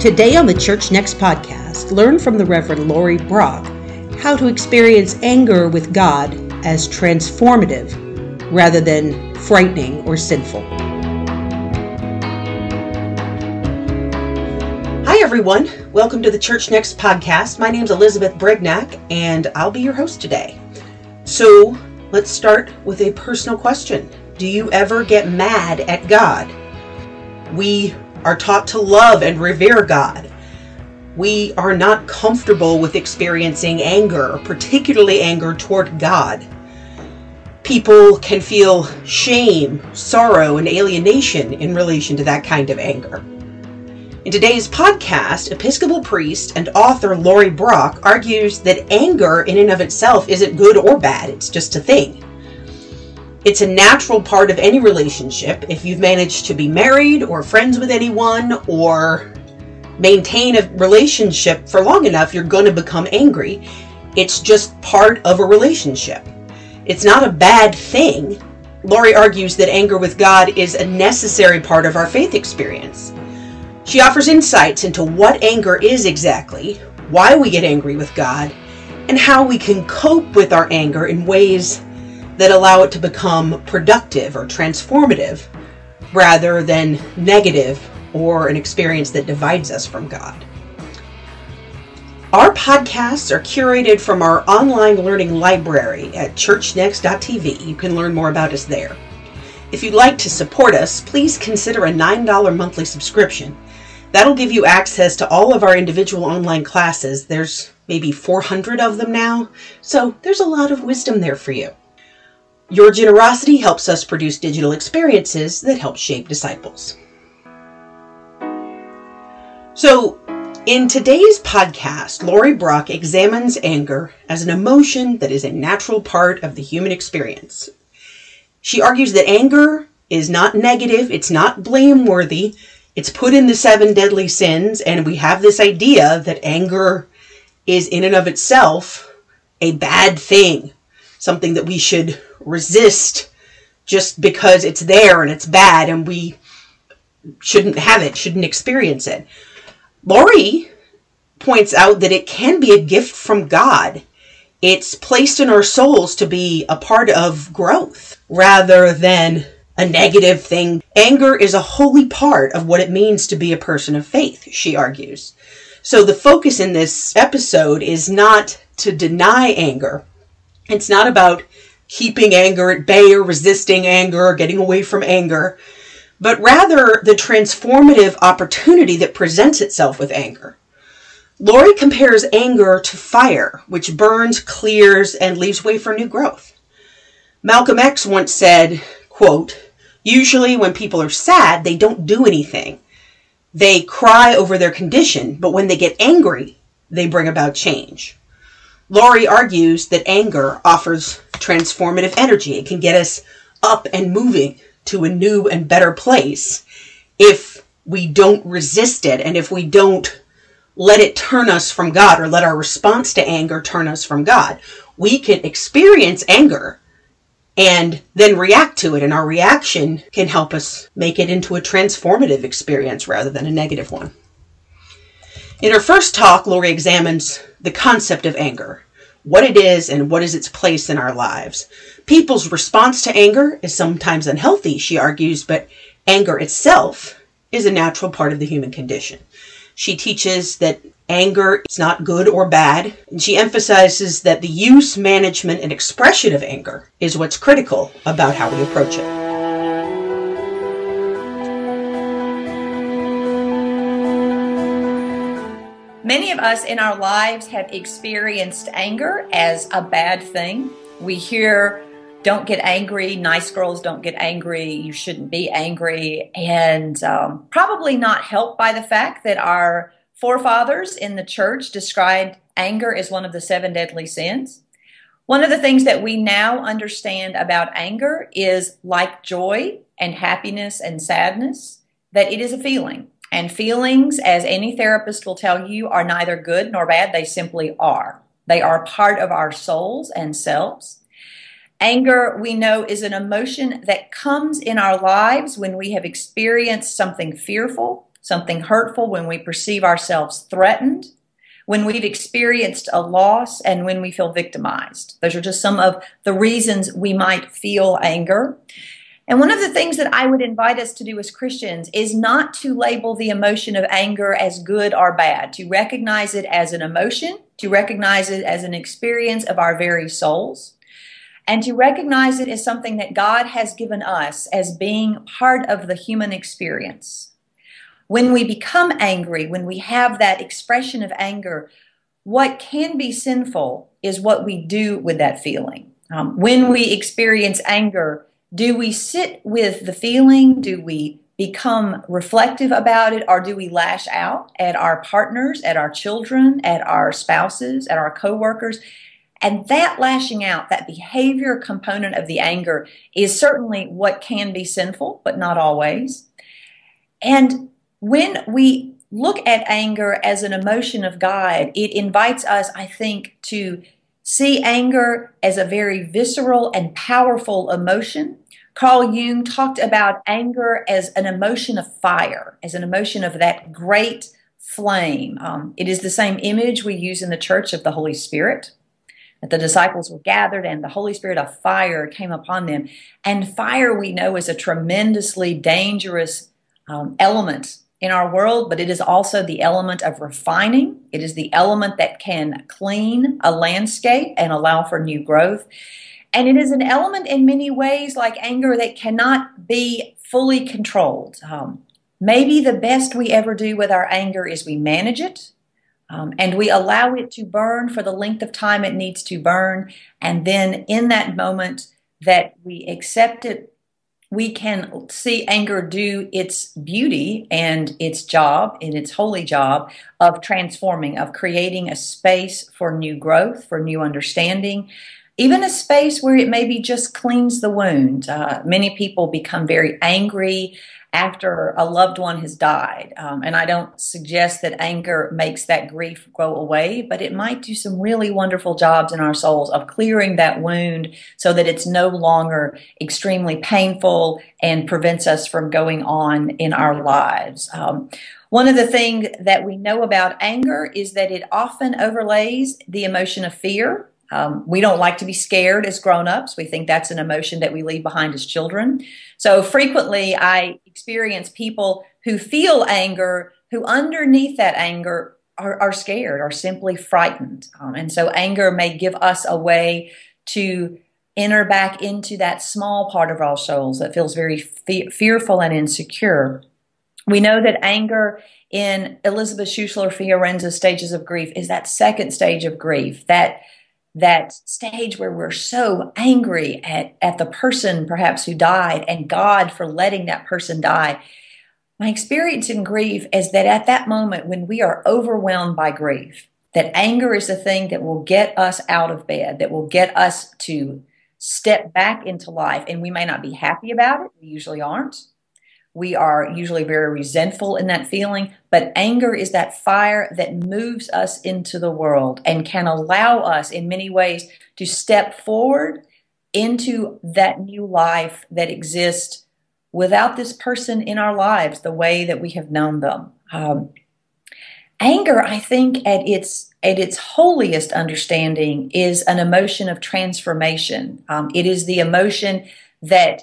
Today on the Church Next podcast, learn from the Reverend Laurie Brock how to experience anger with God as transformative rather than frightening or sinful. Hi, everyone. Welcome to the Church Next podcast. My name is Elizabeth Brignac, and I'll be your host today. So, let's start with a personal question Do you ever get mad at God? We are taught to love and revere God. We are not comfortable with experiencing anger, particularly anger toward God. People can feel shame, sorrow, and alienation in relation to that kind of anger. In today's podcast, Episcopal priest and author Laurie Brock argues that anger in and of itself isn't good or bad, it's just a thing. It's a natural part of any relationship. If you've managed to be married or friends with anyone or maintain a relationship for long enough, you're going to become angry. It's just part of a relationship. It's not a bad thing. Laurie argues that anger with God is a necessary part of our faith experience. She offers insights into what anger is exactly, why we get angry with God, and how we can cope with our anger in ways that allow it to become productive or transformative rather than negative or an experience that divides us from God. Our podcasts are curated from our online learning library at churchnext.tv. You can learn more about us there. If you'd like to support us, please consider a $9 monthly subscription. That'll give you access to all of our individual online classes. There's maybe 400 of them now, so there's a lot of wisdom there for you. Your generosity helps us produce digital experiences that help shape disciples. So, in today's podcast, Laurie Brock examines anger as an emotion that is a natural part of the human experience. She argues that anger is not negative, it's not blameworthy, it's put in the seven deadly sins, and we have this idea that anger is in and of itself a bad thing, something that we should resist just because it's there and it's bad and we shouldn't have it, shouldn't experience it. Laurie points out that it can be a gift from God. It's placed in our souls to be a part of growth rather than a negative thing. Anger is a holy part of what it means to be a person of faith, she argues. So the focus in this episode is not to deny anger. It's not about keeping anger at bay or resisting anger or getting away from anger, but rather the transformative opportunity that presents itself with anger. Laurie compares anger to fire, which burns, clears, and leaves way for new growth. Malcolm X once said, quote, Usually when people are sad, they don't do anything. They cry over their condition, but when they get angry, they bring about change. Laurie argues that anger offers transformative energy. It can get us up and moving to a new and better place if we don't resist it and if we don't let it turn us from God or let our response to anger turn us from God. We can experience anger and then react to it, and our reaction can help us make it into a transformative experience rather than a negative one. In her first talk, Laurie examines the concept of anger, what it is and what is its place in our lives. People's response to anger is sometimes unhealthy, she argues, but anger itself is a natural part of the human condition. She teaches that anger is not good or bad, and she emphasizes that the use, management, and expression of anger is what's critical about how we approach it. Many of us in our lives have experienced anger as a bad thing. We hear, don't get angry, nice girls don't get angry, you shouldn't be angry, and um, probably not helped by the fact that our forefathers in the church described anger as one of the seven deadly sins. One of the things that we now understand about anger is like joy and happiness and sadness, that it is a feeling. And feelings, as any therapist will tell you, are neither good nor bad. They simply are. They are part of our souls and selves. Anger, we know, is an emotion that comes in our lives when we have experienced something fearful something hurtful, when we perceive ourselves threatened, when we've experienced a loss, and when we feel victimized. Those are just some of the reasons we might feel anger. And one of the things that I would invite us to do as Christians is not to label the emotion of anger as good or bad, to recognize it as an emotion, to recognize it as an experience of our very souls, and to recognize it as something that God has given us as being part of the human experience. When we become angry, when we have that expression of anger, what can be sinful is what we do with that feeling. Um, when we experience anger, do we sit with the feeling? Do we become reflective about it? Or do we lash out at our partners, at our children, at our spouses, at our coworkers? And that lashing out, that behavior component of the anger is certainly what can be sinful, but not always. And when we look at anger as an emotion of God, it invites us, I think, to see anger as a very visceral and powerful emotion Carl Jung talked about anger as an emotion of fire, as an emotion of that great flame. Um, it is the same image we use in the church of the Holy Spirit. That the disciples were gathered and the Holy Spirit of fire came upon them. And fire, we know, is a tremendously dangerous um, element in our world, but it is also the element of refining. It is the element that can clean a landscape and allow for new growth. And it is an element in many ways, like anger, that cannot be fully controlled. Um, maybe the best we ever do with our anger is we manage it um, and we allow it to burn for the length of time it needs to burn. And then in that moment that we accept it, we can see anger do its beauty and its job, and its holy job of transforming, of creating a space for new growth, for new understanding even a space where it maybe just cleans the wound. Uh, many people become very angry after a loved one has died. Um, and I don't suggest that anger makes that grief go away, but it might do some really wonderful jobs in our souls of clearing that wound so that it's no longer extremely painful and prevents us from going on in our lives. Um, one of the things that we know about anger is that it often overlays the emotion of fear. Um, we don't like to be scared as grown-ups. We think that's an emotion that we leave behind as children. So frequently I experience people who feel anger, who underneath that anger are, are scared or simply frightened. Um, and so anger may give us a way to enter back into that small part of our souls that feels very fe- fearful and insecure. We know that anger in Elizabeth Schussler Fiorenza's stages of grief is that second stage of grief, that that stage where we're so angry at, at the person perhaps who died and God for letting that person die. My experience in grief is that at that moment when we are overwhelmed by grief, that anger is the thing that will get us out of bed, that will get us to step back into life. And we may not be happy about it, we usually aren't. We are usually very resentful in that feeling, but anger is that fire that moves us into the world and can allow us, in many ways, to step forward into that new life that exists without this person in our lives the way that we have known them. Um, anger, I think, at its at its holiest understanding, is an emotion of transformation. Um, it is the emotion that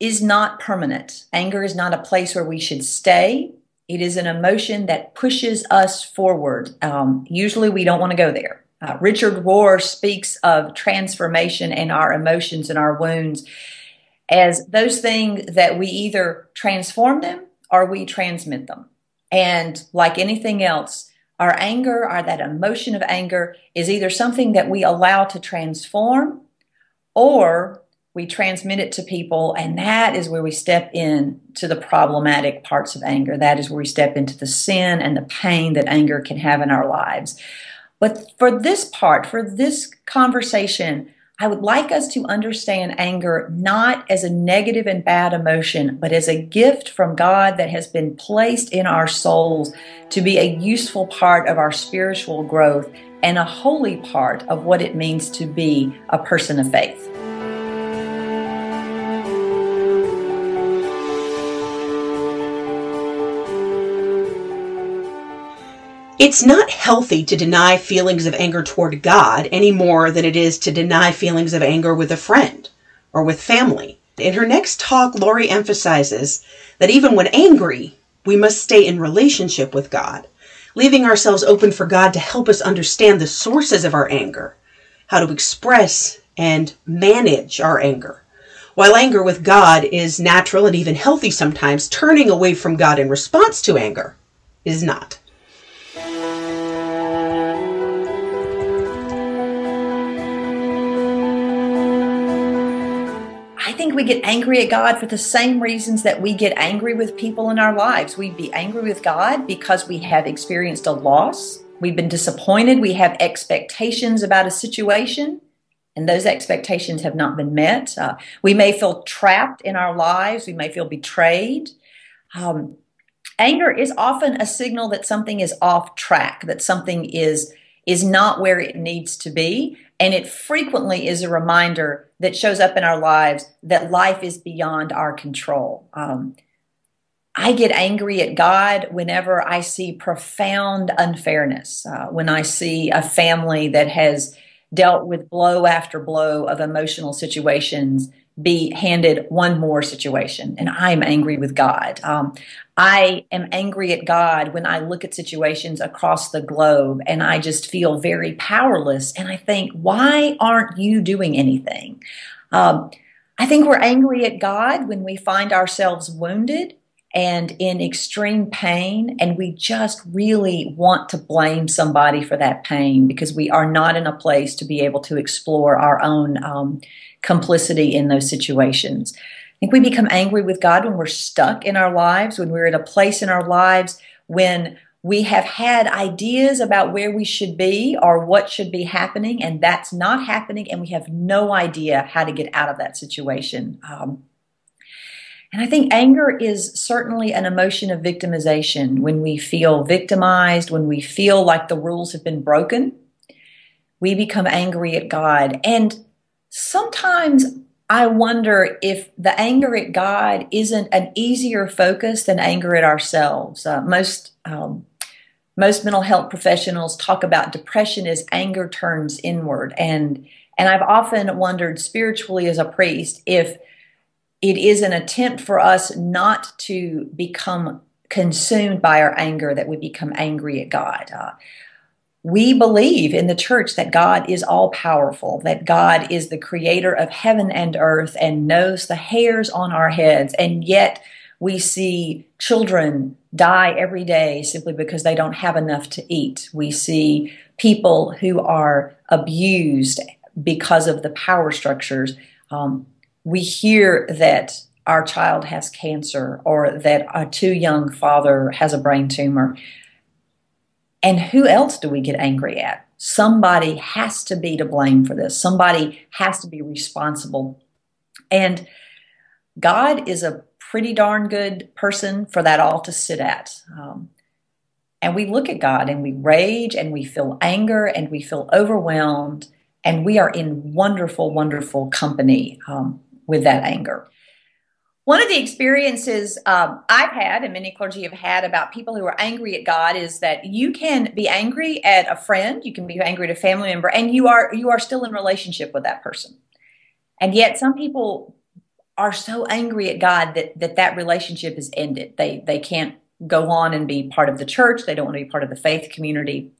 is not permanent. Anger is not a place where we should stay. It is an emotion that pushes us forward. Um, usually, we don't want to go there. Uh, Richard Rohr speaks of transformation and our emotions and our wounds as those things that we either transform them or we transmit them. And like anything else, our anger or that emotion of anger is either something that we allow to transform or we transmit it to people and that is where we step in to the problematic parts of anger. That is where we step into the sin and the pain that anger can have in our lives. But for this part for this conversation i would like us to understand anger not as a negative and bad emotion but as a gift from god that has been placed in our souls to be a useful part of our spiritual growth and a holy part of what it means to be a person of faith It's not healthy to deny feelings of anger toward God any more than it is to deny feelings of anger with a friend or with family. In her next talk, Laurie emphasizes that even when angry, we must stay in relationship with God, leaving ourselves open for God to help us understand the sources of our anger, how to express and manage our anger. While anger with God is natural and even healthy sometimes, turning away from God in response to anger is not. Think we get angry at God for the same reasons that we get angry with people in our lives. We'd be angry with God because we have experienced a loss. We've been disappointed. We have expectations about a situation, and those expectations have not been met. Uh, we may feel trapped in our lives. We may feel betrayed. Um, anger is often a signal that something is off track, that something is is not where it needs to be. And it frequently is a reminder that shows up in our lives that life is beyond our control. Um, I get angry at God whenever I see profound unfairness, uh, when I see a family that has dealt with blow after blow of emotional situations be handed one more situation, and I'm angry with God. Um, I am angry at God when I look at situations across the globe and I just feel very powerless. And I think, why aren't you doing anything? Um, I think we're angry at God when we find ourselves wounded and in extreme pain, and we just really want to blame somebody for that pain because we are not in a place to be able to explore our own um, complicity in those situations. I think we become angry with God when we're stuck in our lives, when we're at a place in our lives when we have had ideas about where we should be or what should be happening, and that's not happening, and we have no idea how to get out of that situation. Um, and I think anger is certainly an emotion of victimization when we feel victimized, when we feel like the rules have been broken. We become angry at God. And sometimes I wonder if the anger at God isn't an easier focus than anger at ourselves. Uh, most um, most mental health professionals talk about depression as anger turns inward, and and I've often wondered spiritually as a priest if it is an attempt for us not to become consumed by our anger that we become angry at God. Uh, we believe in the church that God is all powerful, that God is the creator of heaven and earth and knows the hairs on our heads. And yet we see children die every day simply because they don't have enough to eat. We see people who are abused because of the power structures. Um, we hear that our child has cancer or that a too young father has a brain tumor. And who else do we get angry at? Somebody has to be to blame for this. Somebody has to be responsible. And God is a pretty darn good person for that all to sit at. Um, and we look at God and we rage and we feel anger and we feel overwhelmed and we are in wonderful, wonderful company um, with that anger. One of the experiences um, I've had, and many clergy have had, about people who are angry at God is that you can be angry at a friend, you can be angry at a family member, and you are you are still in relationship with that person. And yet, some people are so angry at God that that, that relationship is ended. They they can't go on and be part of the church. They don't want to be part of the faith community.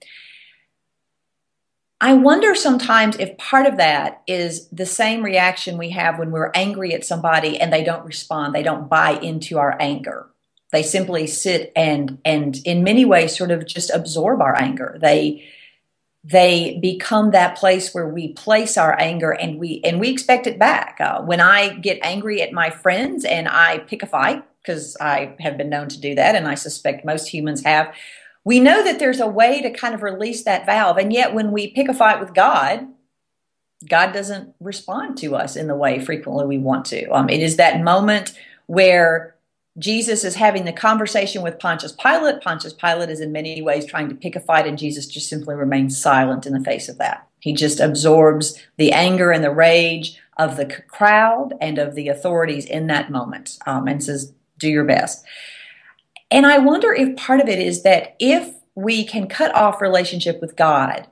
I wonder sometimes if part of that is the same reaction we have when we're angry at somebody and they don't respond, they don't buy into our anger. They simply sit and and in many ways sort of just absorb our anger. They they become that place where we place our anger and we and we expect it back. Uh, when I get angry at my friends and I pick a fight because I have been known to do that, and I suspect most humans have we know that there's a way to kind of release that valve. And yet, when we pick a fight with God, God doesn't respond to us in the way frequently we want to. Um, it is that moment where Jesus is having the conversation with Pontius Pilate. Pontius Pilate is in many ways trying to pick a fight, and Jesus just simply remains silent in the face of that. He just absorbs the anger and the rage of the crowd and of the authorities in that moment um, and says, Do your best. And I wonder if part of it is that if we can cut off relationship with God,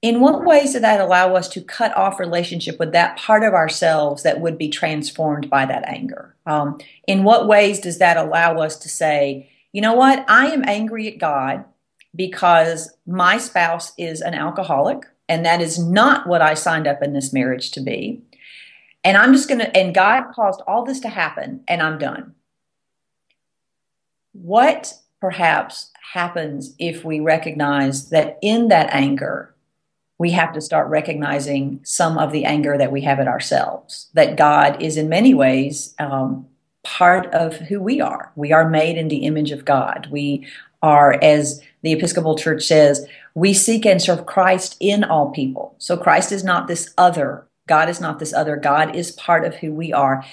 in what ways did that allow us to cut off relationship with that part of ourselves that would be transformed by that anger? Um, in what ways does that allow us to say, you know what, I am angry at God because my spouse is an alcoholic, and that is not what I signed up in this marriage to be. And I'm just going to, and God caused all this to happen, and I'm done. What perhaps happens if we recognize that in that anger, we have to start recognizing some of the anger that we have at ourselves. That God is in many ways um, part of who we are. We are made in the image of God. We are, as the Episcopal Church says, we seek and serve Christ in all people. So Christ is not this other. God is not this other. God is part of who we are.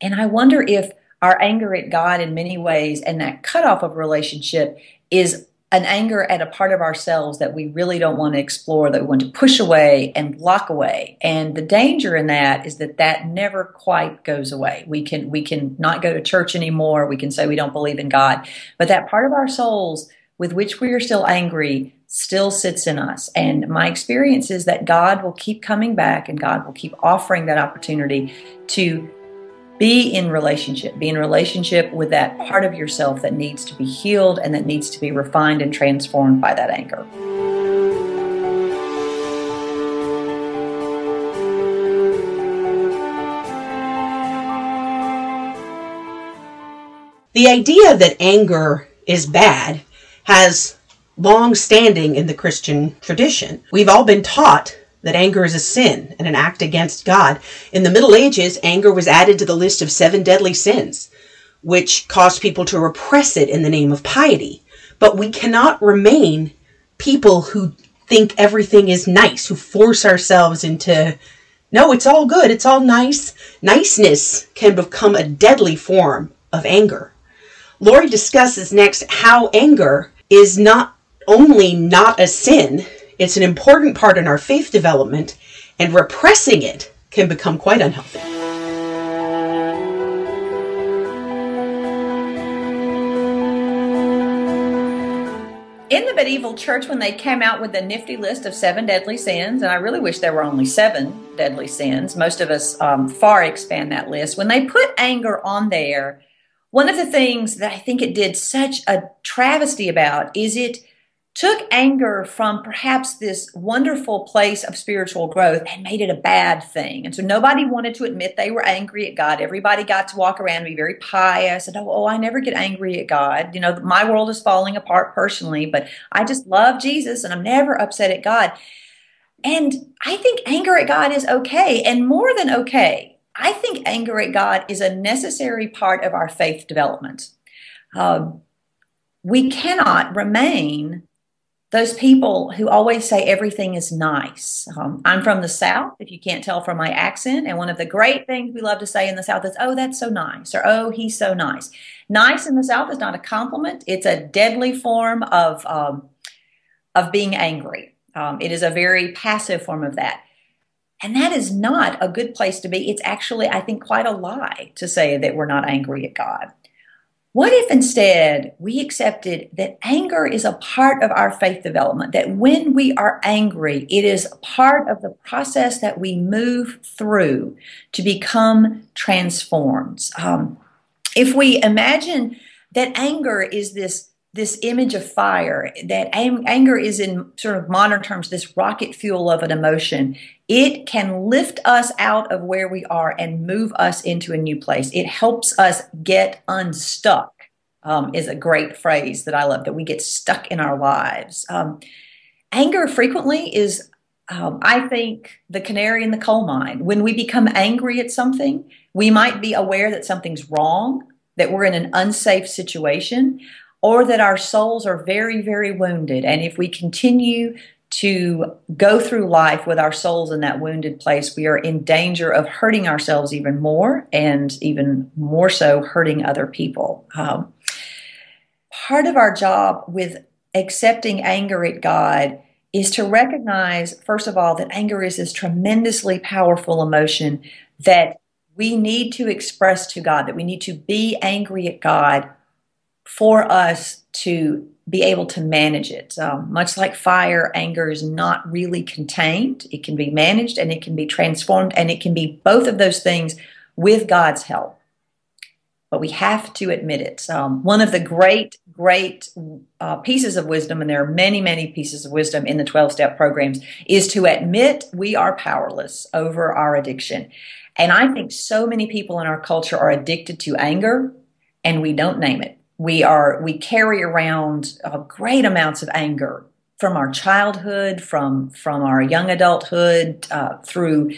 And I wonder if our anger at God in many ways and that cutoff of relationship is an anger at a part of ourselves that we really don't want to explore, that we want to push away and block away. And the danger in that is that that never quite goes away. We can we can not go to church anymore. We can say we don't believe in God, but that part of our souls with which we are still angry still sits in us. And my experience is that God will keep coming back and God will keep offering that opportunity to be in relationship, be in relationship with that part of yourself that needs to be healed and that needs to be refined and transformed by that anger. The idea that anger is bad has long standing in the Christian tradition. We've all been taught that anger is a sin and an act against God. In the Middle Ages, anger was added to the list of seven deadly sins, which caused people to repress it in the name of piety. But we cannot remain people who think everything is nice, who force ourselves into, no, it's all good, it's all nice. Niceness can become a deadly form of anger. Laurie discusses next how anger is not only not a sin, it's an important part in our faith development, and repressing it can become quite unhealthy. in the medieval church when they came out with the nifty list of seven deadly sins and i really wish there were only seven deadly sins most of us um, far expand that list when they put anger on there one of the things that i think it did such a travesty about is it took anger from perhaps this wonderful place of spiritual growth and made it a bad thing. And so nobody wanted to admit they were angry at God. Everybody got to walk around and be very pious and, oh, oh, I never get angry at God. You know, my world is falling apart personally, but I just love Jesus and I'm never upset at God. And I think anger at God is okay and more than okay. I think anger at God is a necessary part of our faith development. Um, we cannot remain those people who always say everything is nice. Um, I'm from the South, if you can't tell from my accent. And one of the great things we love to say in the South is, oh, that's so nice, or oh, he's so nice. Nice in the South is not a compliment, it's a deadly form of, um, of being angry. Um, it is a very passive form of that. And that is not a good place to be. It's actually, I think, quite a lie to say that we're not angry at God. What if instead we accepted that anger is a part of our faith development, that when we are angry, it is part of the process that we move through to become transformed? Um, if we imagine that anger is this this image of fire that anger is in sort of modern terms this rocket fuel of an emotion. It can lift us out of where we are and move us into a new place. It helps us get unstuck um, is a great phrase that i love that we get stuck in our lives. Um, anger frequently is um, i think the canary in the coal mine. When we become angry at something we might be aware that something's wrong that we're in an unsafe situation or that our souls are very, very wounded. And if we continue to go through life with our souls in that wounded place, we are in danger of hurting ourselves even more and even more so hurting other people. Um, part of our job with accepting anger at God is to recognize, first of all, that anger is this tremendously powerful emotion that we need to express to God, that we need to be angry at God for us to be able to manage it. Um, much like fire, anger is not really contained. It can be managed and it can be transformed, and it can be both of those things with God's help. But we have to admit it. Um, one of the great, great uh, pieces of wisdom, and there are many, many pieces of wisdom in the 12 step programs, is to admit we are powerless over our addiction. And I think so many people in our culture are addicted to anger and we don't name it we are we carry around uh, great amounts of anger from our childhood, from from our young adulthood, uh, through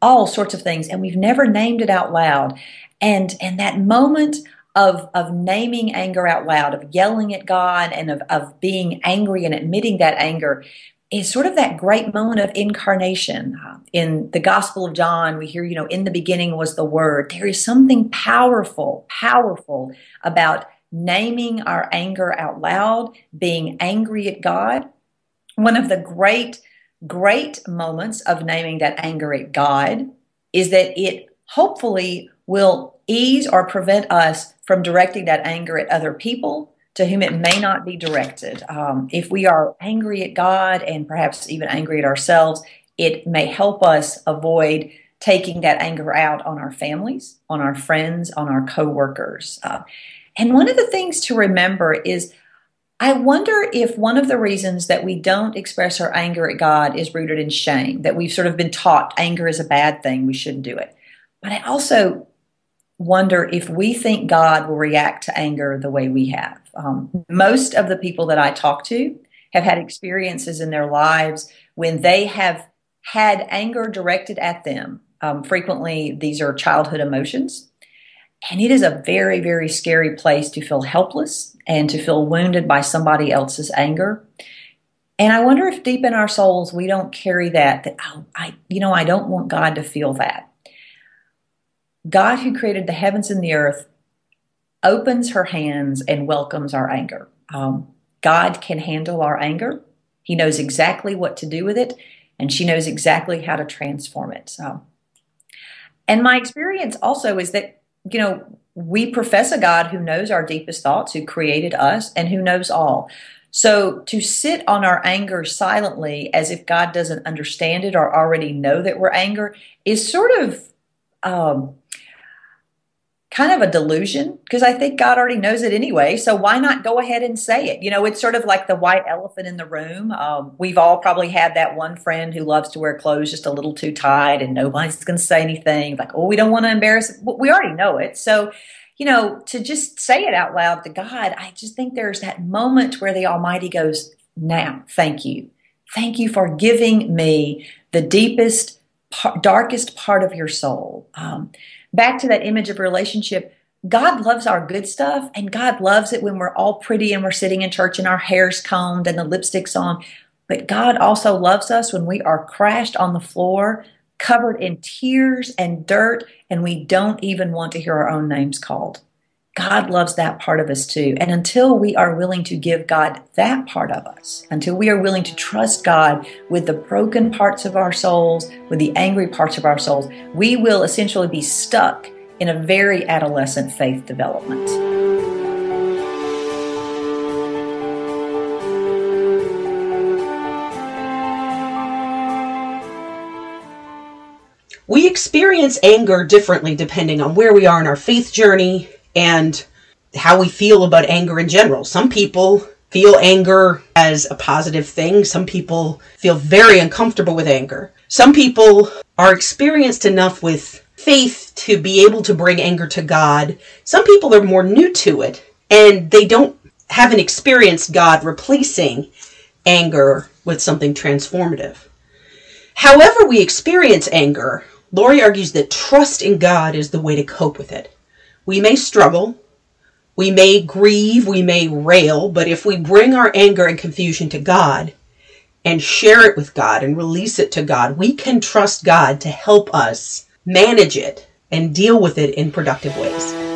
all sorts of things, and we've never named it out loud. And and that moment of of naming anger out loud, of yelling at God, and of of being angry and admitting that anger. Is sort of that great moment of incarnation. Uh, in the Gospel of John, we hear, you know, in the beginning was the Word. There is something powerful, powerful about naming our anger out loud, being angry at God. One of the great, great moments of naming that anger at God is that it hopefully will ease or prevent us from directing that anger at other people to whom it may not be directed. Um, if we are angry at God and perhaps even angry at ourselves, it may help us avoid taking that anger out on our families, on our friends, on our coworkers. Uh, and one of the things to remember is I wonder if one of the reasons that we don't express our anger at God is rooted in shame, that we've sort of been taught anger is a bad thing, we shouldn't do it. But I also wonder if we think God will react to anger the way we have. Um, most of the people that I talk to have had experiences in their lives when they have had anger directed at them. Um, frequently, these are childhood emotions and it is a very, very scary place to feel helpless and to feel wounded by somebody else's anger. And I wonder if deep in our souls we don't carry that, that oh, I, you know, I don't want God to feel that. God, who created the heavens and the earth, opens her hands and welcomes our anger. Um, God can handle our anger. He knows exactly what to do with it, and she knows exactly how to transform it. So, and my experience also is that you know, we profess a God who knows our deepest thoughts, who created us, and who knows all. So to sit on our anger silently as if God doesn't understand it or already know that we're anger is sort of um, kind of a delusion because I think God already knows it anyway. So why not go ahead and say it? You know, it's sort of like the white elephant in the room. Um, we've all probably had that one friend who loves to wear clothes just a little too tight and nobody's going to say anything like, oh, we don't want to embarrass. We already know it. So, you know, to just say it out loud to God, I just think there's that moment where the Almighty goes, now, thank you. Thank you for giving me the deepest, darkest part of your soul. Um, back to that image of relationship, God loves our good stuff, and God loves it when we're all pretty and we're sitting in church and our hair's combed and the lipstick's on. But God also loves us when we are crashed on the floor, covered in tears and dirt, and we don't even want to hear our own names called. God loves that part of us too. And until we are willing to give God that part of us, until we are willing to trust God with the broken parts of our souls, with the angry parts of our souls, we will essentially be stuck in a very adolescent faith development. We experience anger differently depending on where we are in our faith journey and how we feel about anger in general. Some people feel anger as a positive thing. Some people feel very uncomfortable with anger. Some people are experienced enough with faith to be able to bring anger to God. Some people are more new to it and they don't haven't experienced God replacing anger with something transformative. However, we experience anger, Laurie argues that trust in God is the way to cope with it. We may struggle, we may grieve, we may rail, but if we bring our anger and confusion to God and share it with God and release it to God, we can trust God to help us manage it and deal with it in productive ways.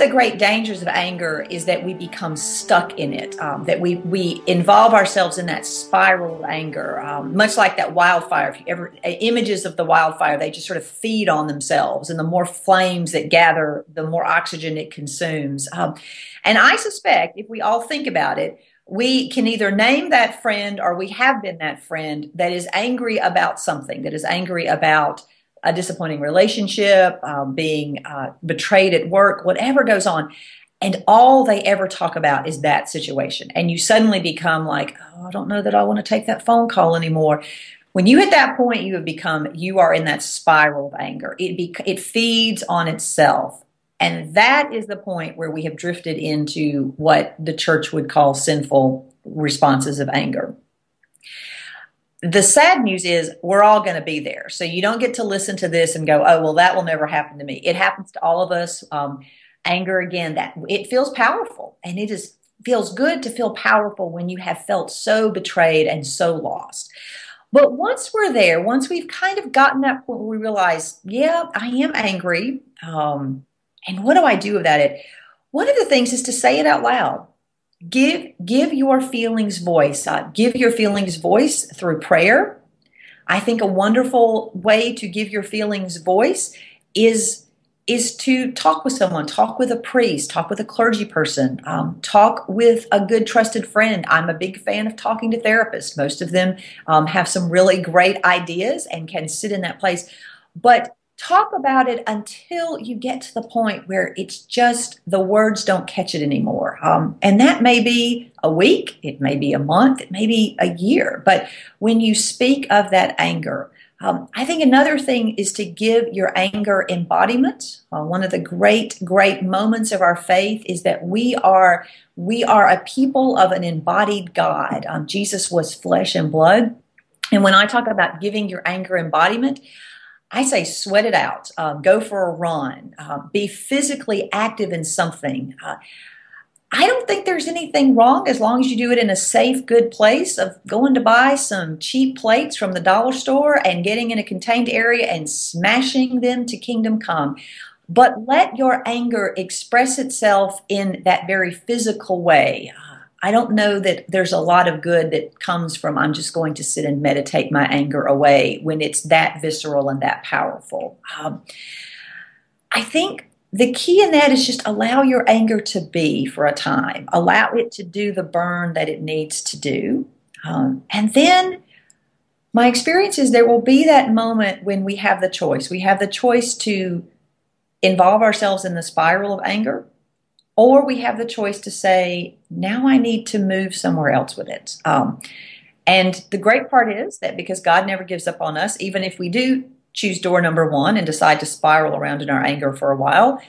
Of the great dangers of anger is that we become stuck in it, um, that we, we involve ourselves in that spiral of anger, um, much like that wildfire. If you ever uh, images of the wildfire, they just sort of feed on themselves, and the more flames that gather, the more oxygen it consumes. Um, and I suspect, if we all think about it, we can either name that friend or we have been that friend that is angry about something, that is angry about a disappointing relationship, um, being uh, betrayed at work, whatever goes on. And all they ever talk about is that situation. And you suddenly become like, oh, I don't know that I want to take that phone call anymore. When you hit that point, you have become, you are in that spiral of anger. It, be, it feeds on itself. And that is the point where we have drifted into what the church would call sinful responses of anger the sad news is we're all going to be there. So you don't get to listen to this and go, oh, well, that will never happen to me. It happens to all of us. Um, anger, again, that it feels powerful and it is feels good to feel powerful when you have felt so betrayed and so lost. But once we're there, once we've kind of gotten that point where we realize, yeah, I am angry. Um, and what do I do about it? One of the things is to say it out loud give give your feelings voice uh, give your feelings voice through prayer. I think a wonderful way to give your feelings voice is is to talk with someone talk with a priest talk with a clergy person um, talk with a good trusted friend. I'm a big fan of talking to therapists. Most of them um, have some really great ideas and can sit in that place. But talk about it until you get to the point where it's just the words don't catch it anymore. Um, and that may be a week, it may be a month, it may be a year. But when you speak of that anger, um, I think another thing is to give your anger embodiment. Uh, one of the great, great moments of our faith is that we are we are a people of an embodied God. Um, Jesus was flesh and blood, and when I talk about giving your anger embodiment, I say sweat it out, um, go for a run, uh, be physically active in something. Uh, I don't think there's anything wrong as long as you do it in a safe, good place of going to buy some cheap plates from the dollar store and getting in a contained area and smashing them to kingdom come. But let your anger express itself in that very physical way. I don't know that there's a lot of good that comes from I'm just going to sit and meditate my anger away when it's that visceral and that powerful. Um, I think the key in that is just allow your anger to be for a time, allow it to do the burn that it needs to do. Um, and then my experience is there will be that moment when we have the choice. We have the choice to involve ourselves in the spiral of anger or we have the choice to say, now I need to move somewhere else with it. Um, and the great part is that because God never gives up on us, even if we do choose door number one and decide to spiral around in our anger for a while,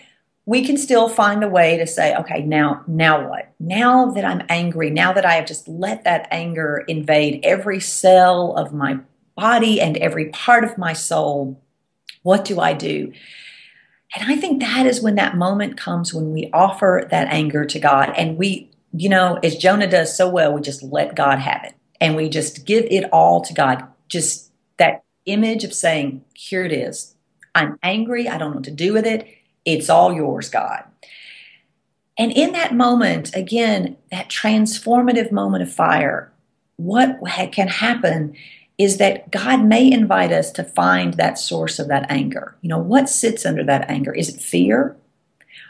we can still find a way to say, okay, now, now what? Now that I'm angry, now that I have just let that anger invade every cell of my body and every part of my soul, what do I do? And I think that is when that moment comes when we offer that anger to God and we, you know, as Jonah does so well, we just let God have it and we just give it all to God. Just that image of saying, here it is. I'm angry. I don't know what to do with it. It's all yours, God. And in that moment, again, that transformative moment of fire, what can happen is that God may invite us to find that source of that anger. You know, what sits under that anger? Is it fear?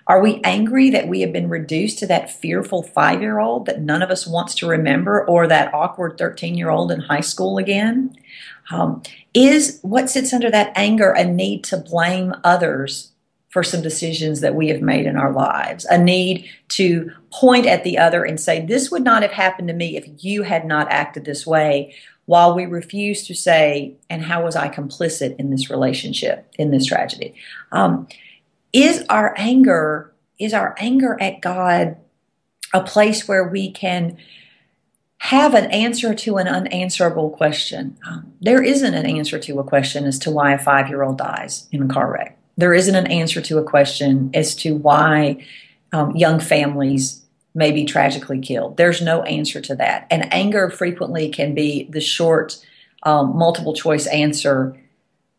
Are we angry that we have been reduced to that fearful five year old that none of us wants to remember or that awkward 13 year old in high school again? Um, is what sits under that anger a need to blame others for some decisions that we have made in our lives, a need to point at the other and say, This would not have happened to me if you had not acted this way, while we refuse to say, and how was I complicit in this relationship, in this tragedy? Um, is our anger, is our anger at God a place where we can have an answer to an unanswerable question? Um, there isn't an answer to a question as to why a five year old dies in a car wreck. There isn't an answer to a question as to why um, young families may be tragically killed. There's no answer to that. And anger frequently can be the short, um, multiple choice answer.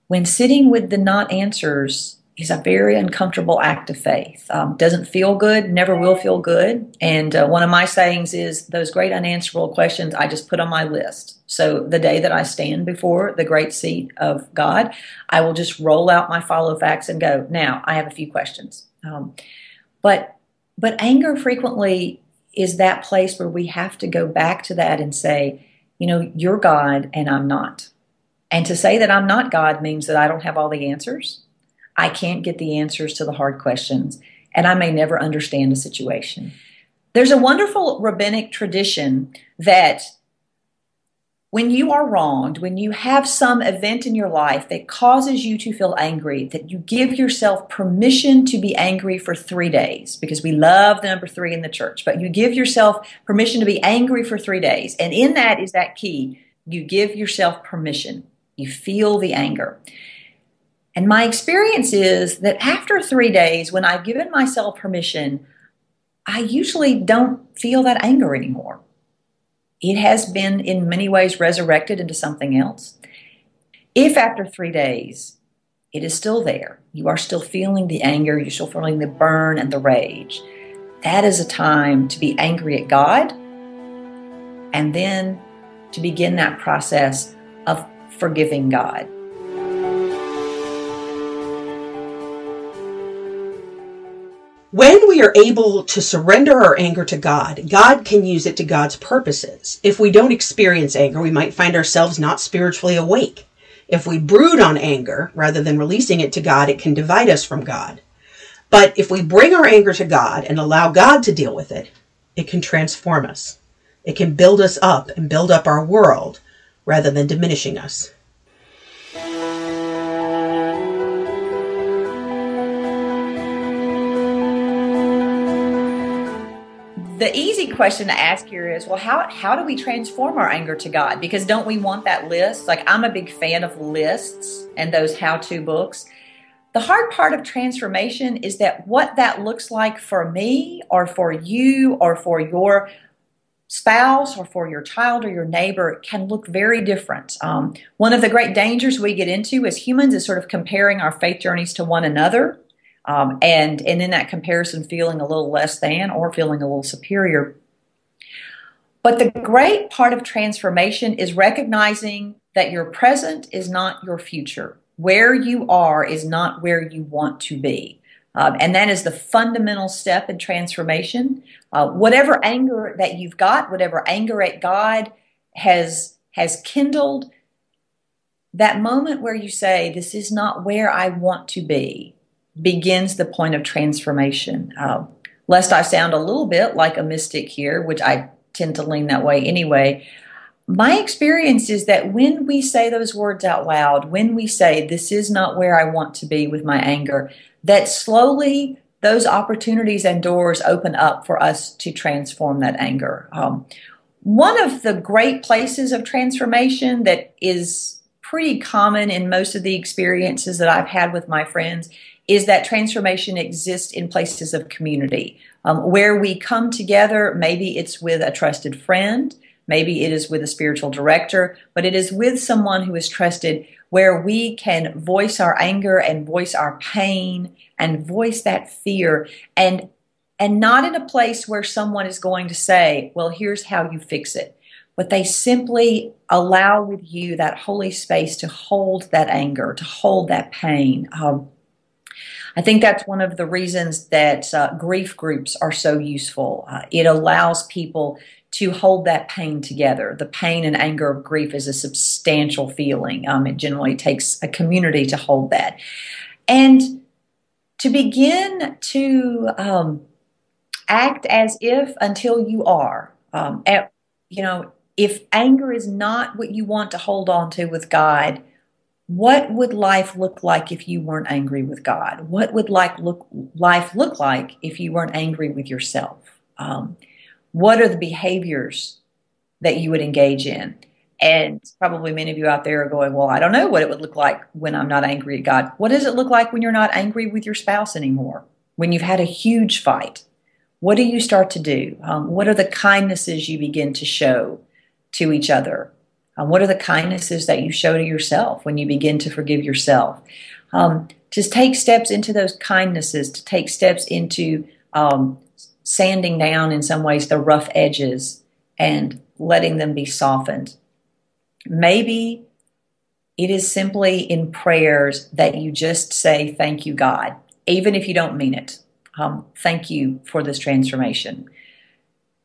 When sitting with the not answers is a very uncomfortable act of faith. Um, doesn't feel good, never will feel good. And uh, one of my sayings is those great unanswerable questions I just put on my list. So the day that I stand before the great seat of God, I will just roll out my follow facts and go, now I have a few questions. Um, but but anger frequently is that place where we have to go back to that and say, you know, you're God and I'm not. And to say that I'm not God means that I don't have all the answers I can't get the answers to the hard questions, and I may never understand a situation. There's a wonderful rabbinic tradition that when you are wronged, when you have some event in your life that causes you to feel angry, that you give yourself permission to be angry for three days, because we love the number three in the church, but you give yourself permission to be angry for three days. And in that is that key. You give yourself permission. You feel the anger. And my experience is that after three days, when I've given myself permission, I usually don't feel that anger anymore. It has been in many ways resurrected into something else. If after three days it is still there, you are still feeling the anger, you're still feeling the burn and the rage, that is a time to be angry at God and then to begin that process of forgiving God. When we are able to surrender our anger to God, God can use it to God's purposes. If we don't experience anger, we might find ourselves not spiritually awake. If we brood on anger rather than releasing it to God, it can divide us from God. But if we bring our anger to God and allow God to deal with it, it can transform us. It can build us up and build up our world rather than diminishing us. The easy question to ask here is well how how do we transform our anger to god? Because don't we want that list? Like i'm a big fan of lists and those how to books. The hard part of transformation is that what that looks like for me or for you or for your spouse or for your child or your neighbor can look very different. Um, one of the great dangers we get into as humans is sort of comparing our faith journeys to one another um, and and in that comparison feeling a little less than or feeling a little superior. But the great part of transformation is recognizing that your present is not your future. Where you are is not where you want to be. Um, and that is the fundamental step in transformation. Uh, whatever anger that you've got whatever anger at god has has kindled that moment where you say this is not where i want to be begins the point of transformation. Uh, lest I sound a little bit like a mystic here, which I tend to lean that way anyway, my experience is that when we say those words out loud, when we say, This is not where I want to be with my anger, that slowly those opportunities and doors open up for us to transform that anger. Um, one of the great places of transformation that is pretty common in most of the experiences that I've had with my friends is that transformation exists in places of community um, where we come together. Maybe it's with a trusted friend, maybe it is with a spiritual director, but it is with someone who is trusted where we can voice our anger and voice our pain and voice that fear and and not in a place where someone is going to say, well, here's how you fix it. But they simply allow with you that holy space to hold that anger, to hold that pain. Um, I think that's one of the reasons that uh, grief groups are so useful. Uh, it allows people to hold that pain together. The pain and anger of grief is a substantial feeling. Um, it generally takes a community to hold that. And to begin to um, act as if until you are. Um, at, you know, if anger is not what you want to hold on to with God, what would life look like if you weren't angry with God? What would life look life look like if you weren't angry with yourself? Um, what are the behaviors that you would engage in? And probably many of you out there are going, Well, I don't know what it would look like when I'm not angry at God. What does it look like when you're not angry with your spouse anymore? When you've had a huge fight? What do you start to do? Um, what are the kindnesses you begin to show to each other? Um, what are the kindnesses that you show to yourself when you begin to forgive yourself? Um, to take steps into those kindnesses, to take steps into um, sanding down in some ways the rough edges and letting them be softened. Maybe it is simply in prayers that you just say, Thank you, God, even if you don't mean it. Um, thank you for this transformation.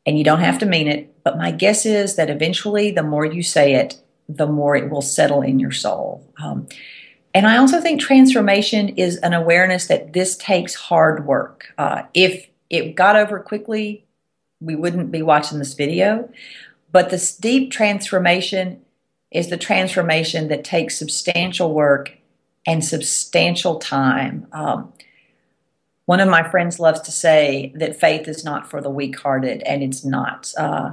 And you don't have to mean it, but my guess is that eventually, the more you say it, the more it will settle in your soul. Um, and I also think transformation is an awareness that this takes hard work. Uh, if it got over quickly, we wouldn't be watching this video. But this deep transformation is the transformation that takes substantial work and substantial time. Um, one of my friends loves to say that faith is not for the weak hearted, and it's not. Uh,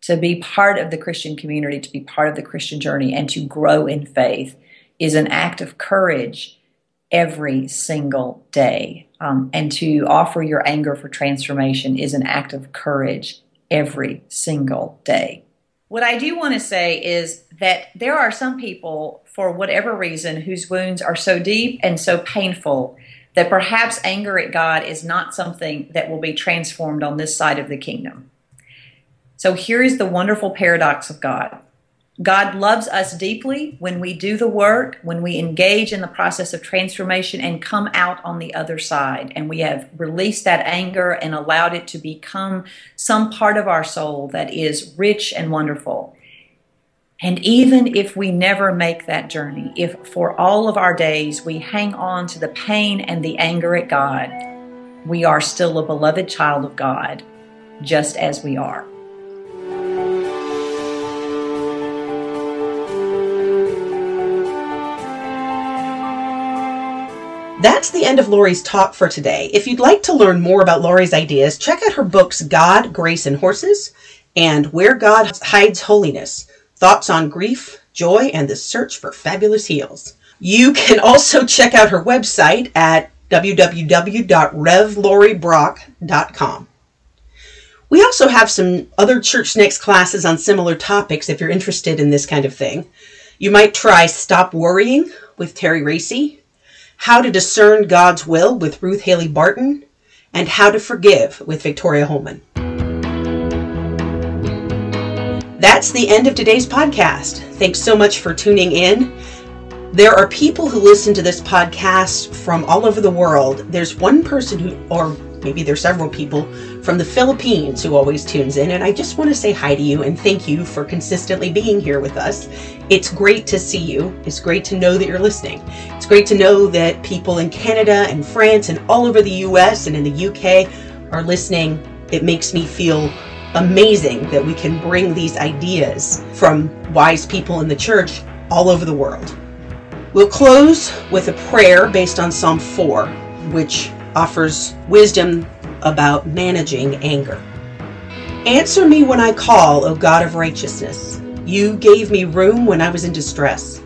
to be part of the Christian community, to be part of the Christian journey, and to grow in faith is an act of courage every single day. Um, and to offer your anger for transformation is an act of courage every single day. What I do want to say is that there are some people, for whatever reason, whose wounds are so deep and so painful that perhaps anger at God is not something that will be transformed on this side of the kingdom. So here is the wonderful paradox of God God loves us deeply when we do the work, when we engage in the process of transformation and come out on the other side. And we have released that anger and allowed it to become some part of our soul that is rich and wonderful. And even if we never make that journey, if for all of our days we hang on to the pain and the anger at God, we are still a beloved child of God, just as we are. That's the end of Laurie's talk for today. If you'd like to learn more about Laurie's ideas, check out her books God, Grace, and Horses and Where God Hides Holiness Thoughts on Grief, Joy, and the Search for Fabulous Heels. You can also check out her website at www.revloribrock.com. We also have some other Church Next classes on similar topics if you're interested in this kind of thing. You might try Stop Worrying with Terry Racy, how to Discern God's Will with Ruth Haley Barton, and How to Forgive with Victoria Holman. That's the end of today's podcast. Thanks so much for tuning in. There are people who listen to this podcast from all over the world. There's one person who, or maybe there's several people from the Philippines who always tunes in. And I just want to say hi to you and thank you for consistently being here with us. It's great to see you. It's great to know that you're listening. It's great to know that people in Canada and France and all over the US and in the UK are listening. It makes me feel amazing that we can bring these ideas from wise people in the church all over the world. We'll close with a prayer based on Psalm 4, which offers wisdom about managing anger. Answer me when I call, O God of righteousness. You gave me room when I was in distress.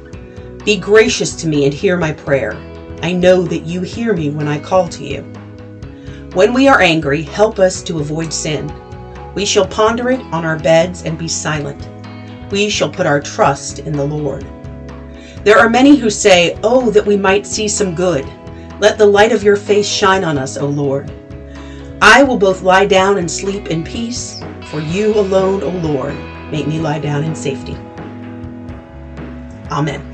Be gracious to me and hear my prayer. I know that you hear me when I call to you. When we are angry, help us to avoid sin. We shall ponder it on our beds and be silent. We shall put our trust in the Lord. There are many who say, Oh, that we might see some good. Let the light of your face shine on us, O Lord. I will both lie down and sleep in peace, for you alone, O Lord, make me lie down in safety. Amen.